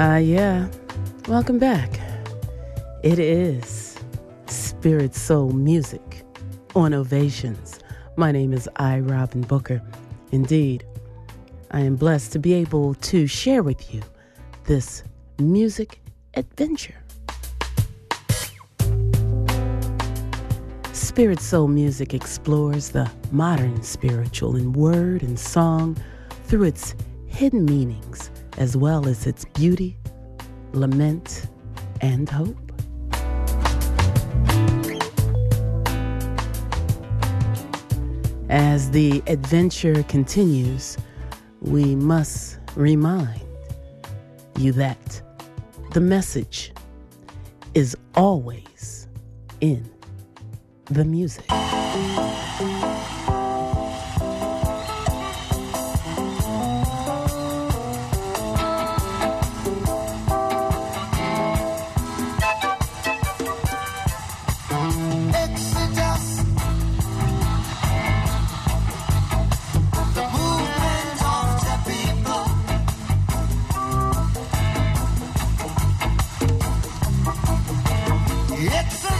Ah, uh, yeah. Welcome back. It is Spirit Soul Music on Ovations. My name is I. Robin Booker. Indeed, I am blessed to be able to share with you this music adventure. Spirit Soul Music explores the modern spiritual in word and song through its hidden meanings as well as its beauty, lament, and hope. As the adventure continues, we must remind you that the message is always in the music. It's a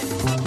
Hey!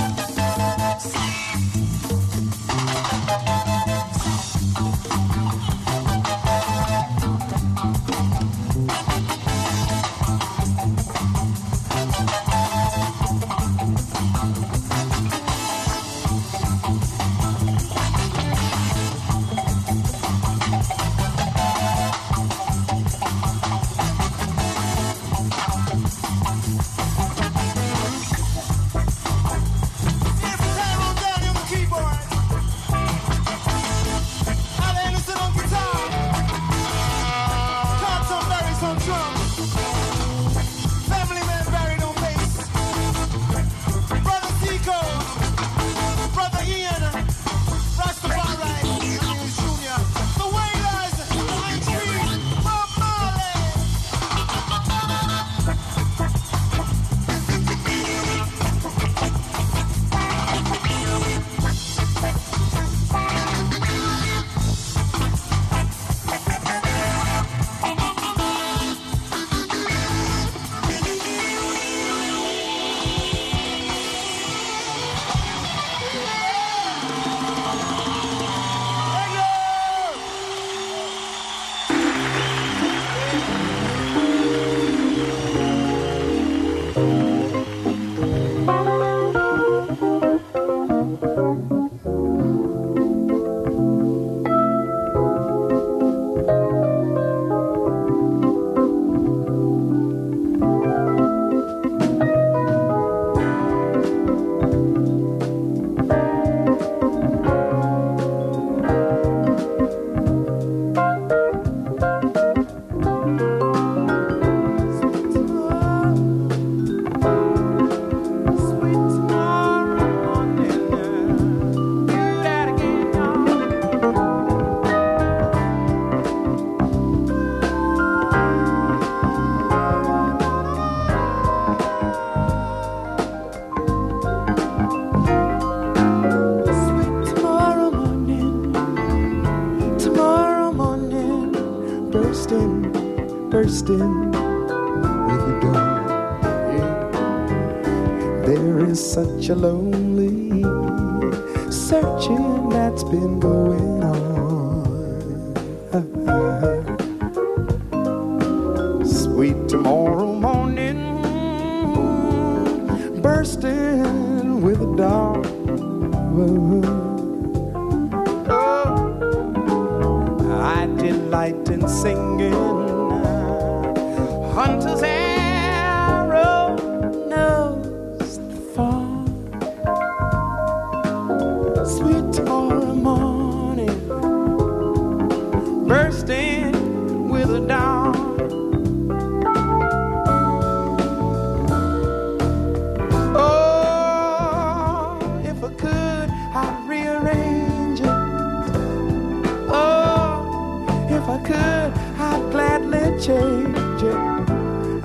change it.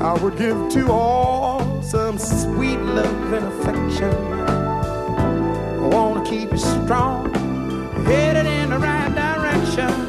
I would give to all some sweet love and affection. I wanna keep you strong, headed in the right direction.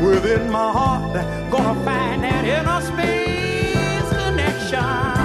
within my heart. Gonna find that inner space connection.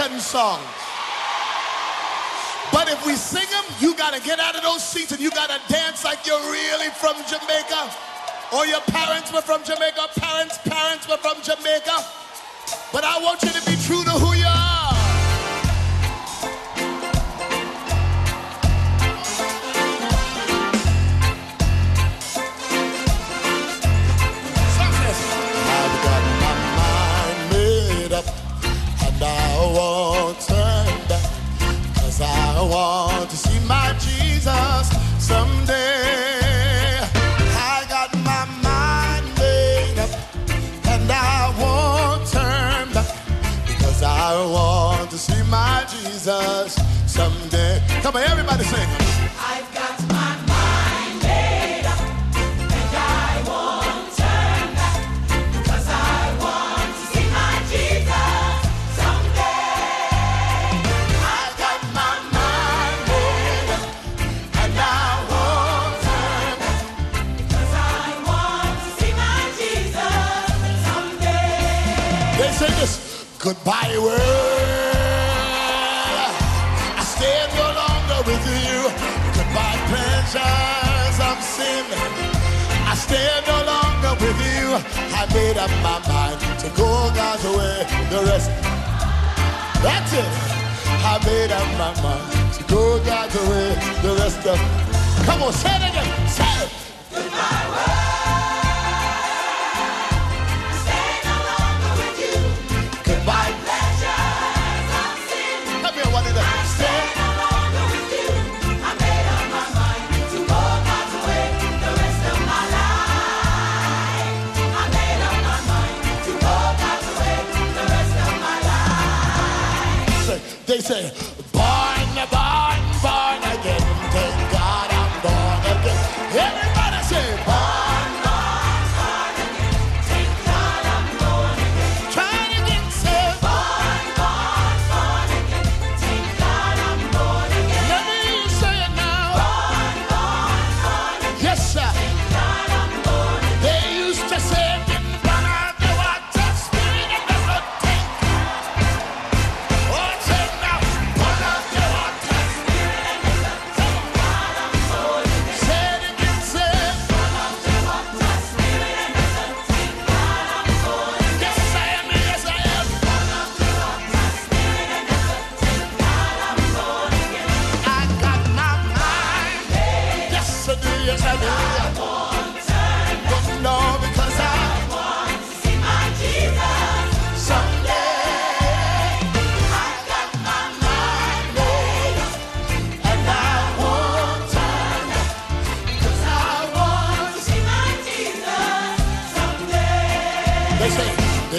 Jamaican songs. But if we sing them, you got to get out of those seats and you got to dance like you're really from Jamaica. Or your parents were from Jamaica, parents' parents were from Jamaica. But I want you to be true to who and this. Goodbye, world. I stand no longer with you. Goodbye, pleasures of sin. I stand no longer with you. I made up my mind to go God's way. The rest. That's it. I made up my mind to go God's way. The rest of. Come on, say it again. say,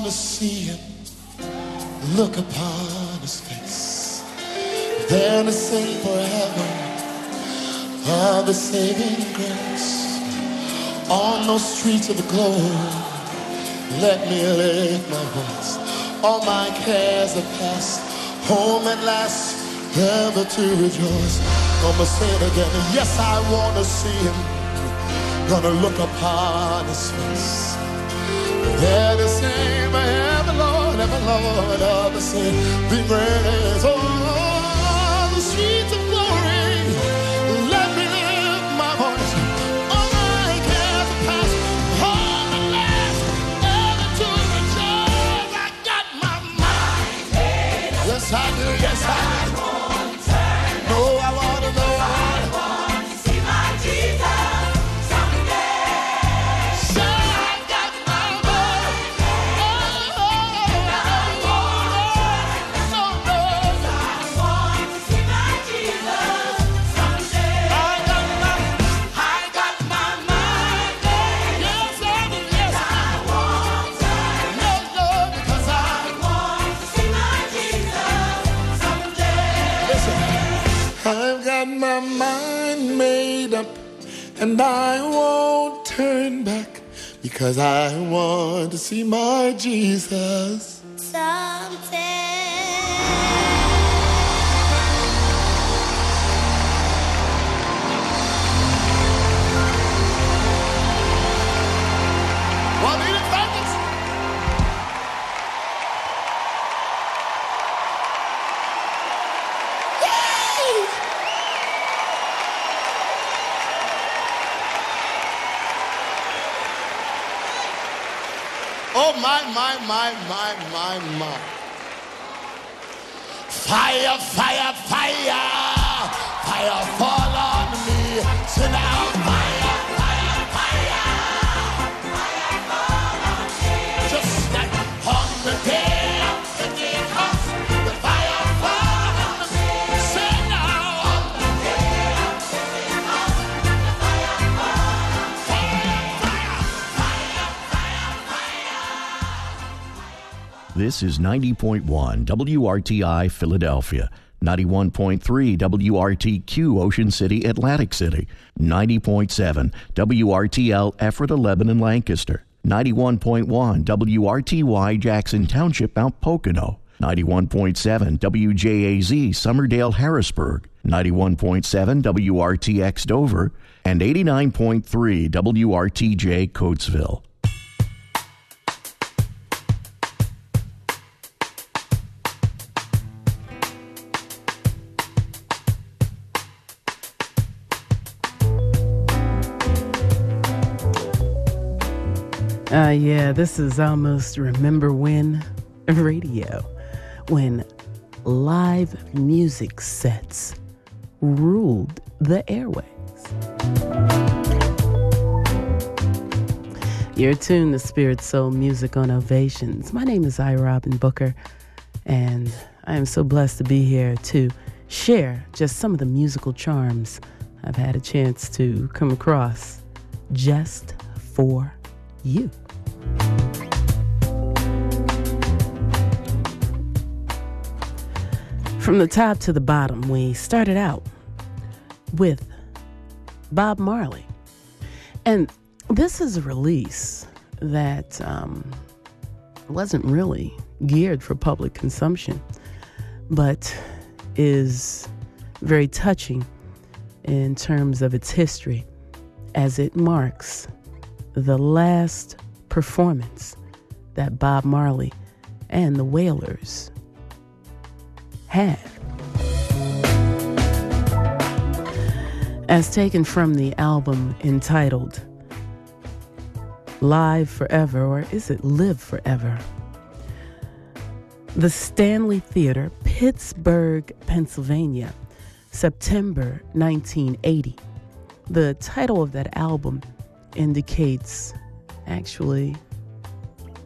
want to see him. Look upon his face. There to sing forever of the saving grace. On those streets of glory, let me lift my voice. All my cares are past. Home at last, ever to rejoice. Gonna say it again. Yes, I want to see him. Gonna look upon his face. They're the same, ever, Lord, ever, Lord, ever, same. Be great. And I won't turn back because I want to see my Jesus. Someday. Oh, my, my, my, my, my, my. Fire, fire, fire. Fire fall on me. Fire, fire, This is 90.1 WRTI Philadelphia, 91.3 WRTQ Ocean City, Atlantic City, 90.7 WRTL Ephrata, Lebanon, Lancaster, 91.1 WRTY Jackson Township, Mount Pocono, 91.7 WJAZ Summerdale, Harrisburg, 91.7 WRTX Dover, and 89.3 WRTJ Coatesville. Uh, yeah, this is almost Remember When radio, when live music sets ruled the airways. You're tuned to Spirit Soul Music on Ovations. My name is I. Robin Booker, and I am so blessed to be here to share just some of the musical charms I've had a chance to come across just for you. From the top to the bottom, we started out with Bob Marley. And this is a release that um, wasn't really geared for public consumption, but is very touching in terms of its history as it marks the last performance that Bob Marley and the Wailers had. As taken from the album entitled Live Forever, or is it Live Forever? The Stanley Theater, Pittsburgh, Pennsylvania, September 1980. The title of that album indicates actually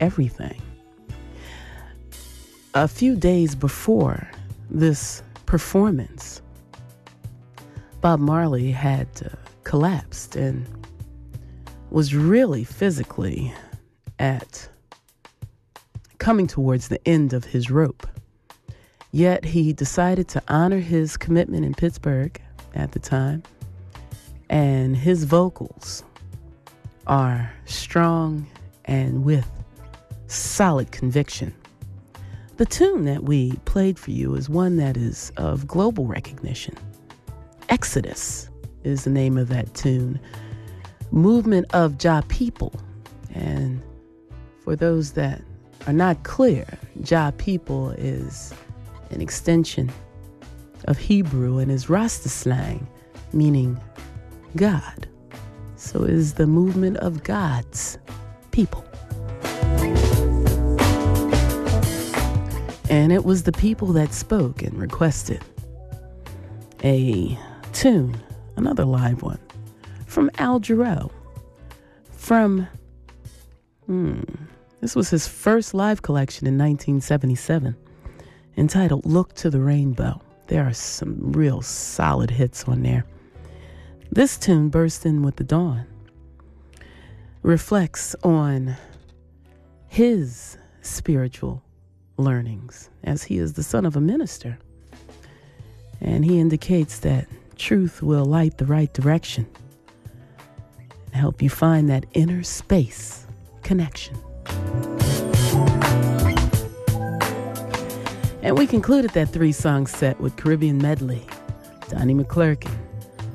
everything. A few days before this performance, Bob Marley had uh, collapsed and was really physically at coming towards the end of his rope. Yet he decided to honor his commitment in Pittsburgh at the time, and his vocals are strong and with solid conviction. The tune that we played for you is one that is of global recognition. Exodus is the name of that tune. Movement of Jah people. And for those that are not clear, Jah people is an extension of Hebrew and is Rasta slang, meaning God. So is the movement of God's people. And it was the people that spoke and requested a tune, another live one, from Al Jarreau. From, hmm, this was his first live collection in 1977, entitled Look to the Rainbow. There are some real solid hits on there. This tune, Burst In With the Dawn, reflects on his spiritual learnings as he is the son of a minister. And he indicates that truth will light the right direction. to help you find that inner space connection. And we concluded that three song set with Caribbean Medley, Donnie McClurkin,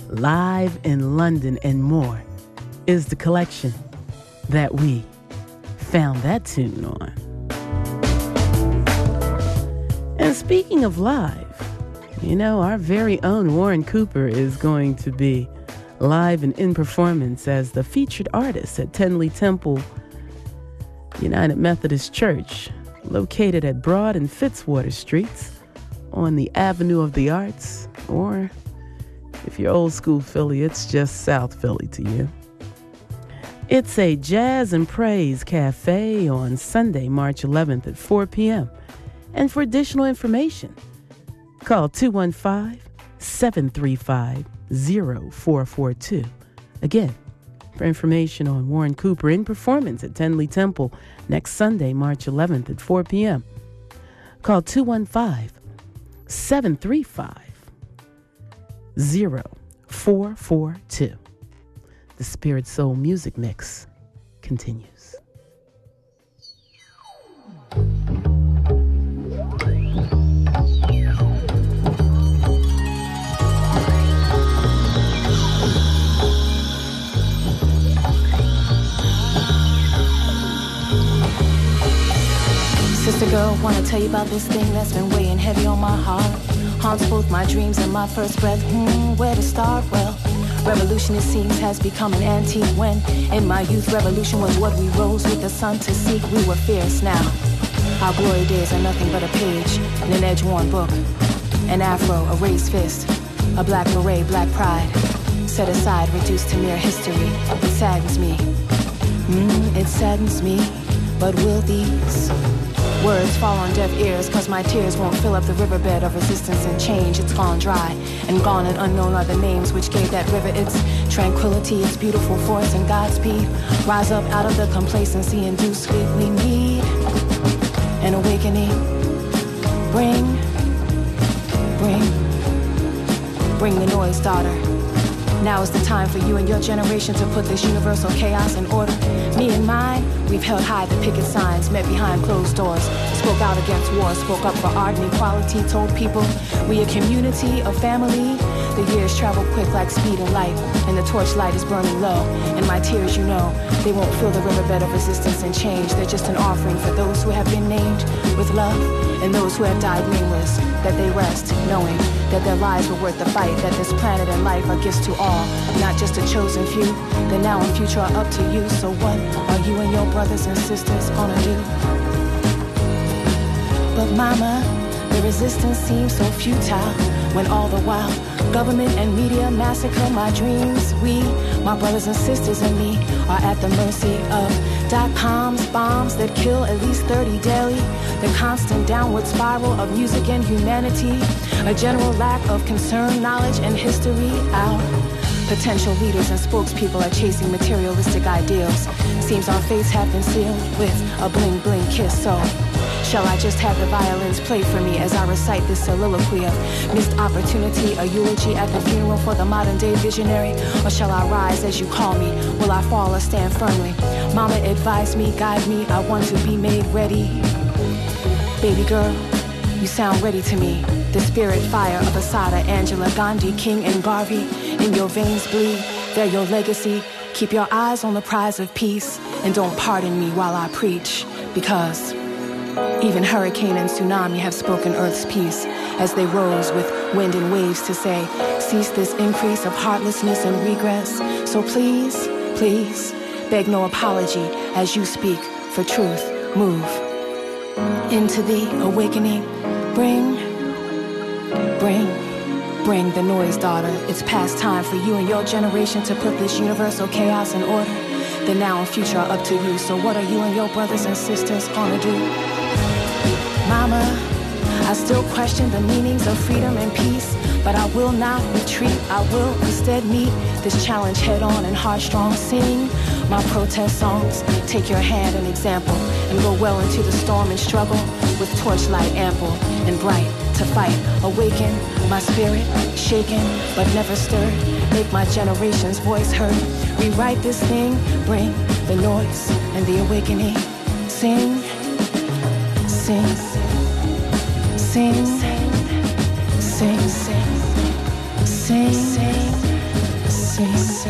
Live in London, and more is the collection that we found that tune on. And speaking of live, you know, our very own Warren Cooper is going to be live and in performance as the featured artist at Tindley Temple United Methodist Church, located at Broad and Fitzwater Streets on the Avenue of the Arts, or if you're old school Philly, it's just South Philly to you. It's a jazz and praise cafe on Sunday, March 11th at 4 p.m. And for additional information, call 215 735 0442. Again, for information on Warren Cooper in performance at Tindley Temple next Sunday, March 11th at 4 p.m., call 215 735 0442. The Spirit Soul Music Mix continues. Sister girl, wanna tell you about this thing that's been weighing heavy on my heart. Haunts both my dreams and my first breath. Hmm, where to start? Well, revolution it seems has become an antique. When in my youth, revolution was what we rose with the sun to seek. We were fierce now. Our glory days are nothing but a page in an edge-worn book. An afro, a raised fist, a black beret, black pride. Set aside, reduced to mere history. It saddens me. Mm, it saddens me. But will these words fall on deaf ears? Cause my tears won't fill up the riverbed of resistance and change. It's gone dry, and gone and unknown are the names which gave that river its tranquility, its beautiful force and God's Godspeed. Rise up out of the complacency and do sleep. We need an awakening. Bring, bring, bring the noise, daughter. Now is the time for you and your generation to put this universal chaos in order. Me and mine, we've held high the picket signs, met behind closed doors, spoke out against war, spoke up for art and equality, told people we a community, a family. The years travel quick like speed and light, and the torchlight is burning low. And my tears, you know, they won't fill the riverbed of resistance and change. They're just an offering for those who have been named with love, and those who have died nameless, that they rest, knowing that their lives were worth the fight, that this planet and life are gifts to all, not just a chosen few. The now and future are up to you, so what are you and your brothers and sisters gonna do? But mama, the resistance seems so futile when all the while government and media massacre my dreams. We, my brothers and sisters and me, are at the mercy of dot coms, bombs that kill at least 30 daily. The constant downward spiral of music and humanity. A general lack of concern, knowledge, and history. Our potential leaders and spokespeople are chasing materialistic ideals. Seems our fates have been sealed with a bling bling kiss. So. Shall I just have the violins play for me as I recite this soliloquy of missed opportunity, a eulogy at the funeral for the modern day visionary? Or shall I rise as you call me? Will I fall or stand firmly? Mama, advise me, guide me, I want to be made ready. Baby girl, you sound ready to me. The spirit fire of Assata, Angela, Gandhi, King, and Garvey. In your veins bleed, they're your legacy. Keep your eyes on the prize of peace, and don't pardon me while I preach, because even hurricane and tsunami have spoken Earth's peace as they rose with wind and waves to say, Cease this increase of heartlessness and regress. So please, please, beg no apology as you speak for truth. Move into the awakening. Bring, bring, bring the noise, daughter. It's past time for you and your generation to put this universal chaos in order. The now and future are up to you. So what are you and your brothers and sisters gonna do? Mama, I still question the meanings of freedom and peace, but I will not retreat. I will instead meet this challenge head on and heart strong. Sing my protest songs, take your hand and example, and go well into the storm and struggle with torchlight ample and bright to fight. Awaken my spirit, shaken but never stirred. Make my generation's voice heard. Rewrite this thing, bring the noise and the awakening. Sing, sing. sing, sing, sing, sing, sing, sing, sing,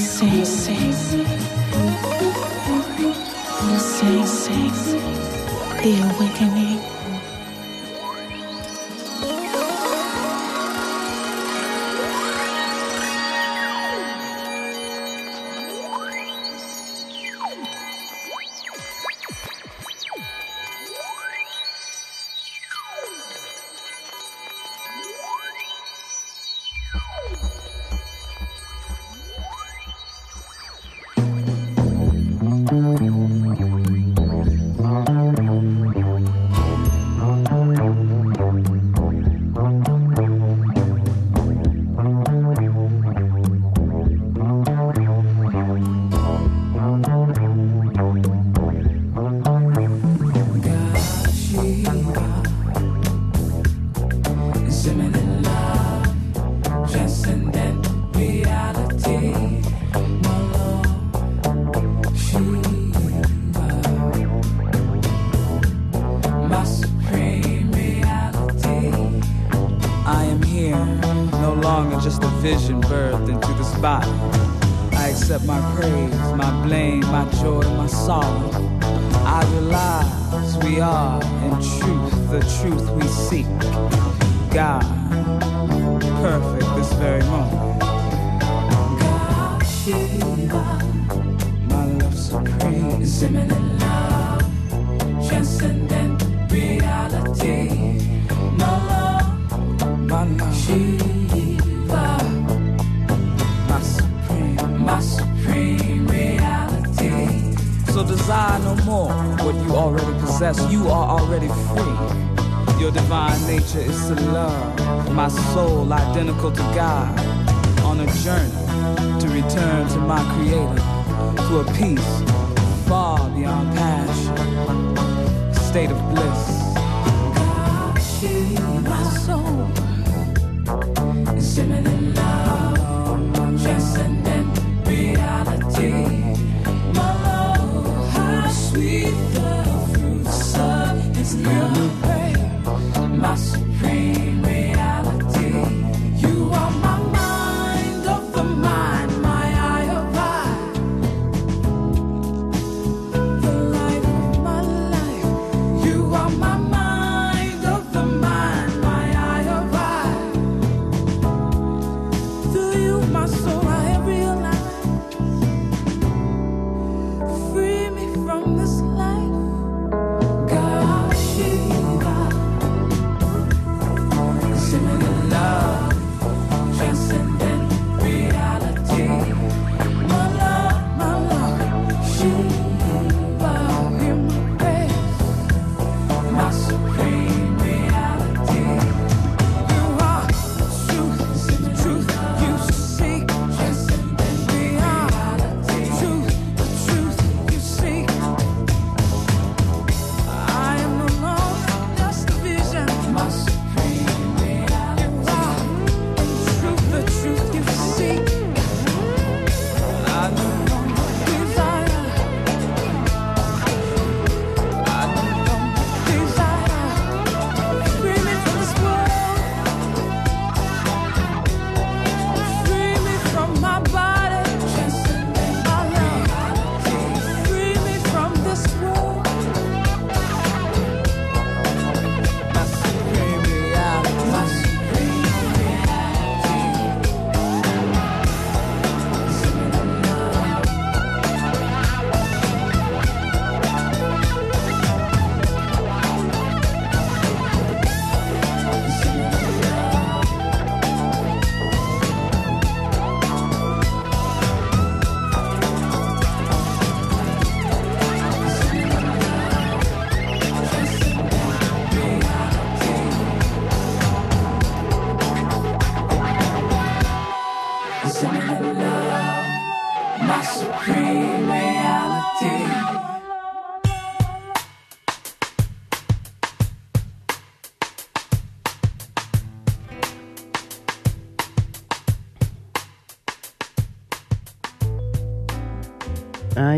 sing, sing, sing, the awakening. confess you are already free. Your divine nature is to love, my soul identical to God, on a journey to return to my Creator, to a peace far beyond passion, state of bliss. God, my soul.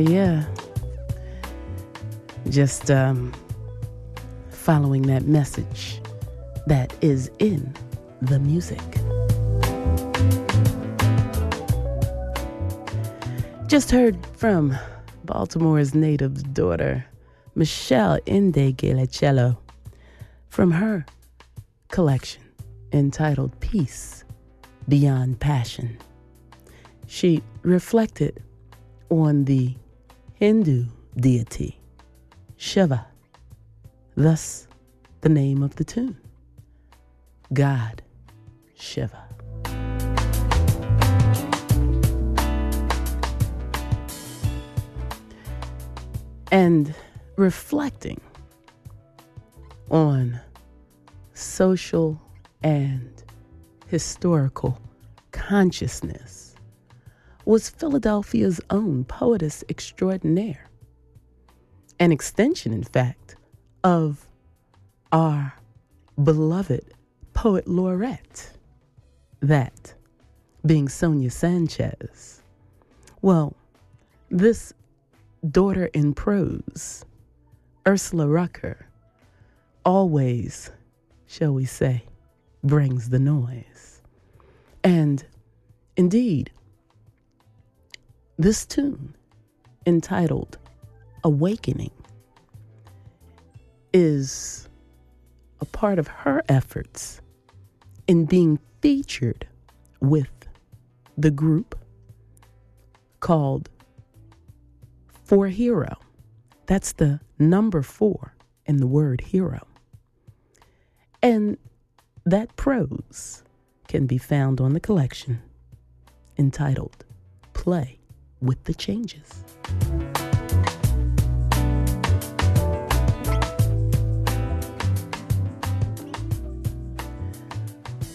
Yeah. Just um, following that message that is in the music. Just heard from Baltimore's native daughter, Meshell Ndegeocello, from her collection entitled Peace Beyond Passion. She reflected on the Hindu deity Shiva, thus the name of the tune God Shiva. And reflecting on social and historical consciousness was Philadelphia's own poetess extraordinaire. An extension, in fact, of our beloved poet laureate, that being Sonia Sanchez. Well, this daughter in prose, Ursula Rucker, always, shall we say, brings the noise. And indeed, this tune, entitled Awakening, is a part of her efforts in being featured with the group called 4hero. That's the number four in the word hero. And that prose can be found on the collection entitled Play with the Changes.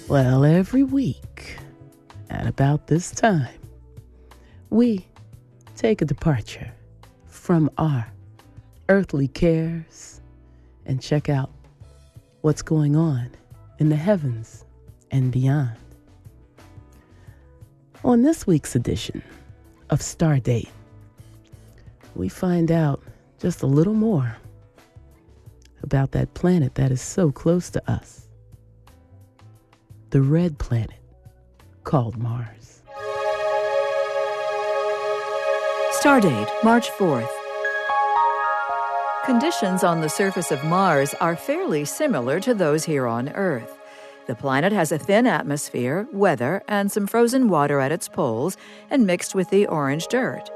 Well, every week at about this time, we take a departure from our earthly cares and check out what's going on in the heavens and beyond. On this week's edition of Stardate, we find out just a little more about that planet that is so close to us the red planet called Mars. Stardate, March 4th. Conditions on the surface of Mars are fairly similar to those here on Earth. The planet has a thin atmosphere, weather, and some frozen water at its poles, and mixed with the orange dirt.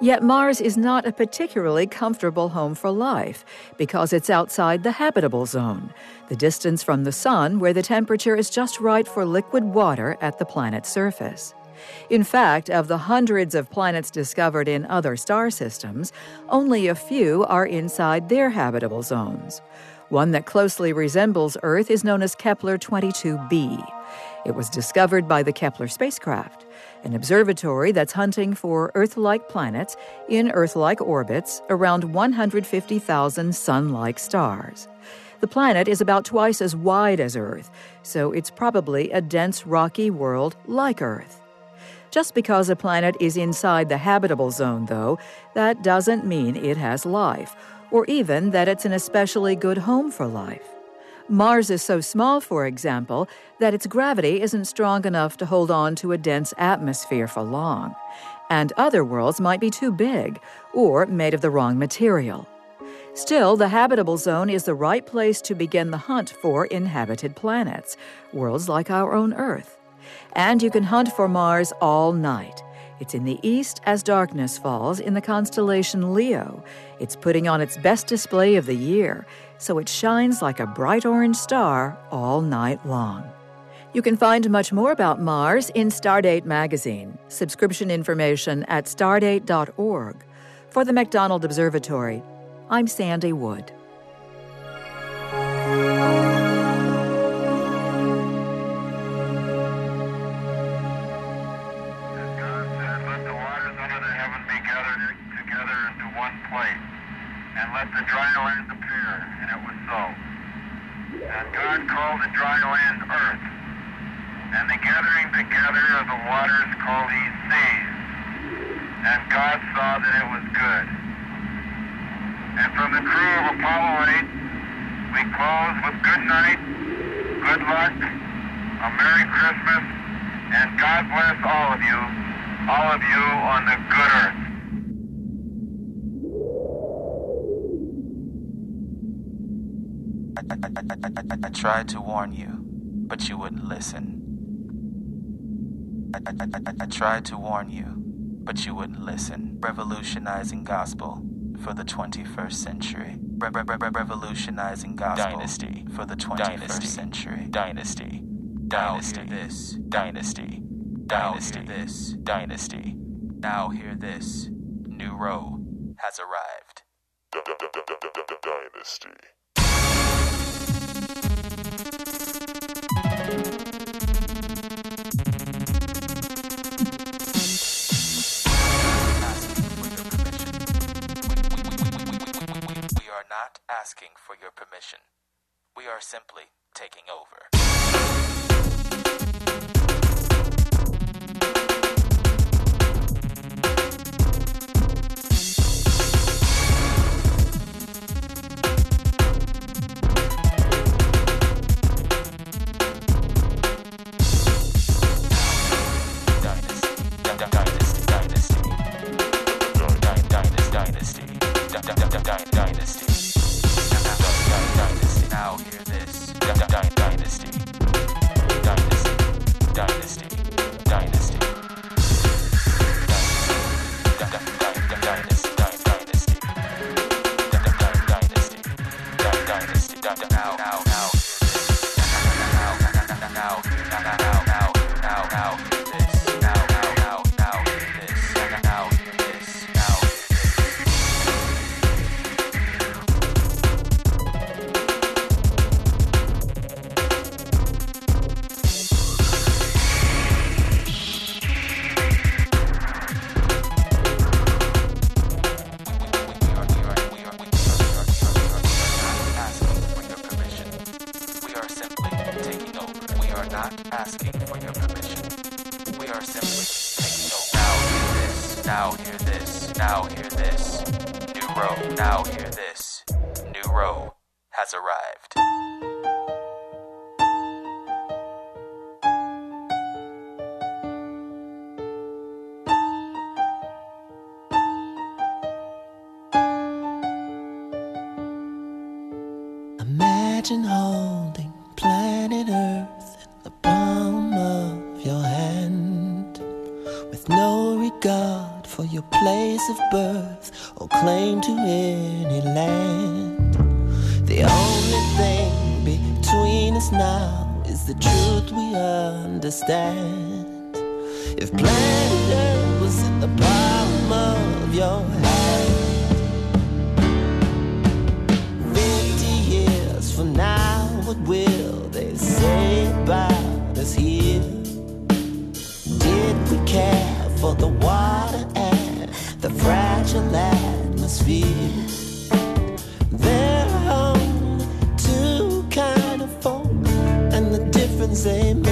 Yet Mars is not a particularly comfortable home for life because it's outside the habitable zone, the distance from the Sun where the temperature is just right for liquid water at the planet's surface. In fact, of the hundreds of planets discovered in other star systems, only a few are inside their habitable zones. One that closely resembles Earth is known as Kepler 22b. It was discovered by the Kepler spacecraft an observatory that's hunting for Earth like planets in Earth like orbits around 150,000 Sun like stars. The planet is about twice as wide as Earth, so it's probably a dense rocky world like Earth. Just because a planet is inside the habitable zone, though, that doesn't mean it has life, or even that it's an especially good home for life. Mars is so small, for example, that its gravity isn't strong enough to hold on to a dense atmosphere for long. And other worlds might be too big or made of the wrong material. Still, the habitable zone is the right place to begin the hunt for inhabited planets, worlds like our own Earth. And you can hunt for Mars all night. It's in the east as darkness falls in the constellation Leo. It's putting on its best display of the year, so it shines like a bright orange star all night long. You can find much more about Mars in Stardate magazine. Subscription information at stardate.org. For the McDonald Observatory, I'm Sandy Wood. let the dry land appear, and it was so. And God called the dry land earth, and the gathering together of the waters called he seas. And God saw that it was good. And from the crew of Apollo 8, we close with good night, good luck, a Merry Christmas, and God bless all of you, all of you on the good earth. I, tried to warn you, but you wouldn't listen. I, tried to warn you, but you wouldn't listen. Revolutionizing gospel for the 21st century. Revolutionizing gospel dynasty for the 21st dynasty. century. Dynasty. Dynasty. this. Dynasty. Dynasty. this. Dynasty. Now hear this. New row has arrived. Dynasty. We are not asking for your permission. We are simply taking over. same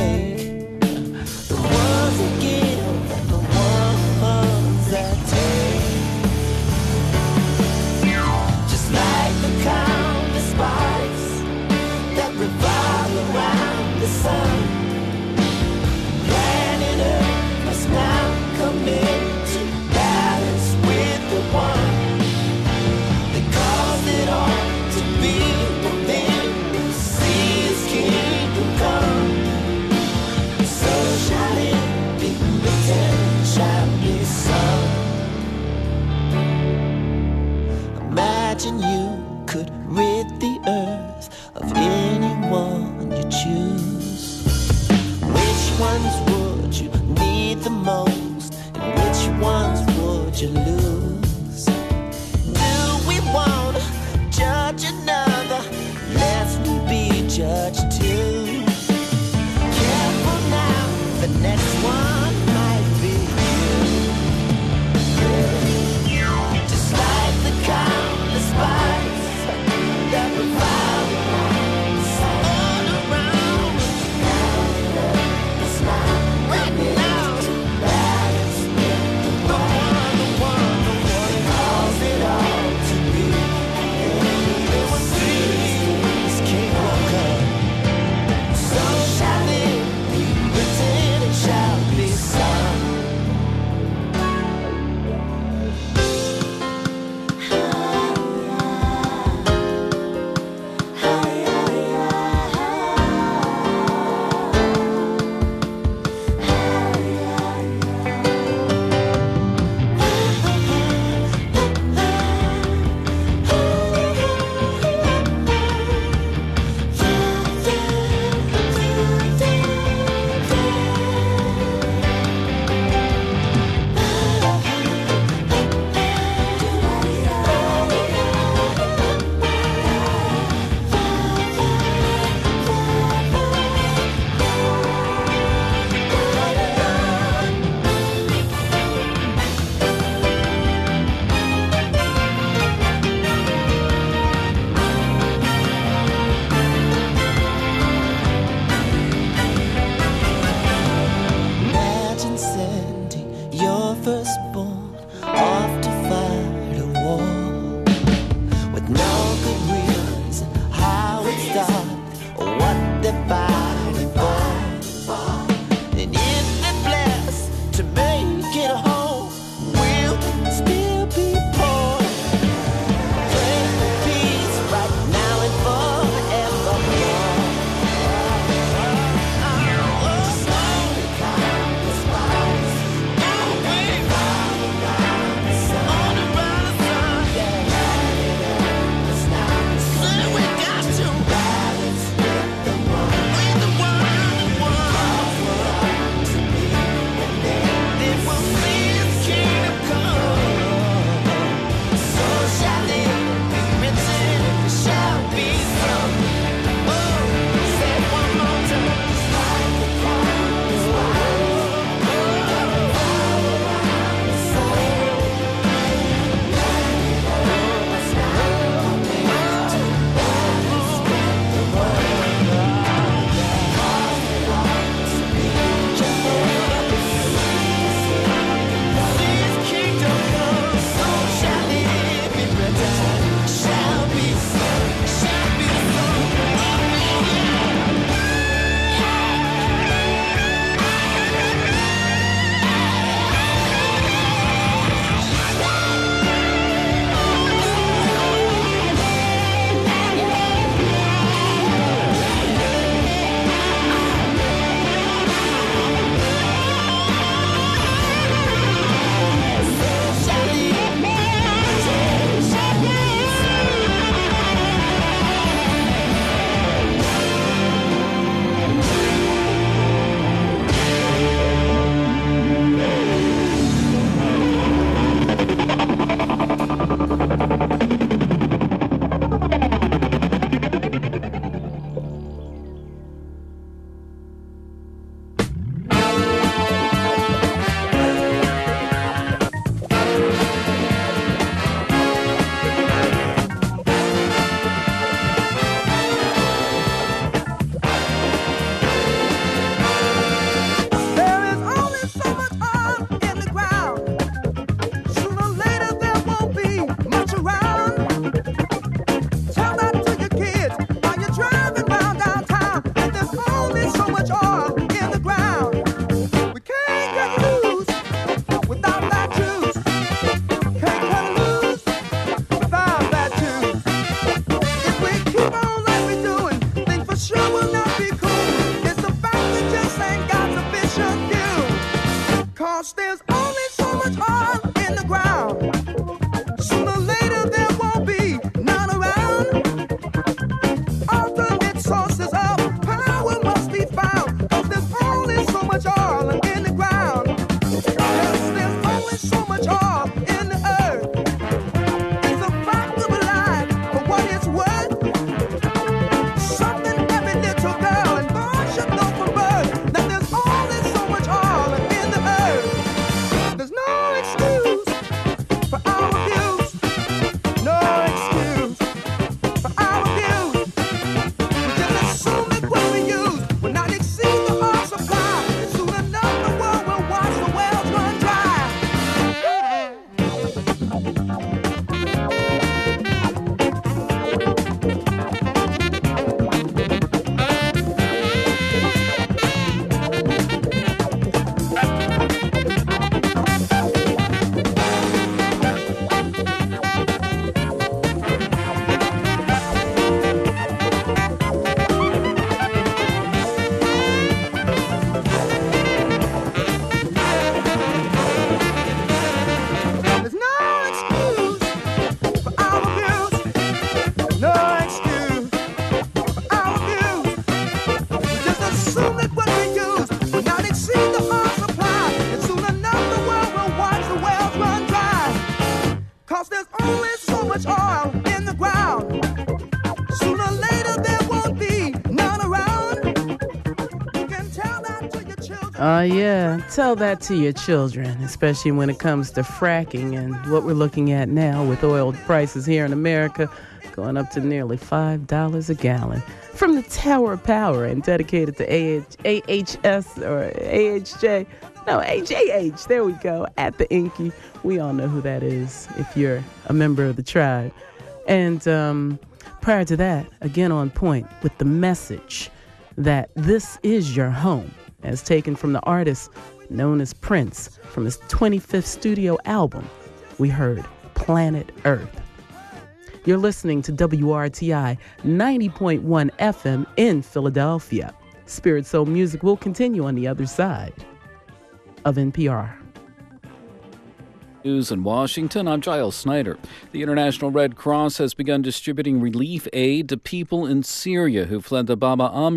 tell that to your children, especially when it comes to fracking and what we're looking at now with oil prices here in America going up to nearly $5 a gallon. From the Tower of Power and dedicated to AH, AHS or AHJ, no, AJH, there we go, at the Inky. We all know who that is if you're a member of the tribe. And um, prior to that, again on point with the message that this is your home, as taken from the artist known as Prince from his 25th studio album. We heard Planet Earth. You're listening to WRTI 90.1 FM in Philadelphia. Spirit Soul Music will continue on the other side of NPR. News in Washington, I'm Giles Snyder. The International Red Cross has begun distributing relief aid to people in Syria who fled the Baba Amr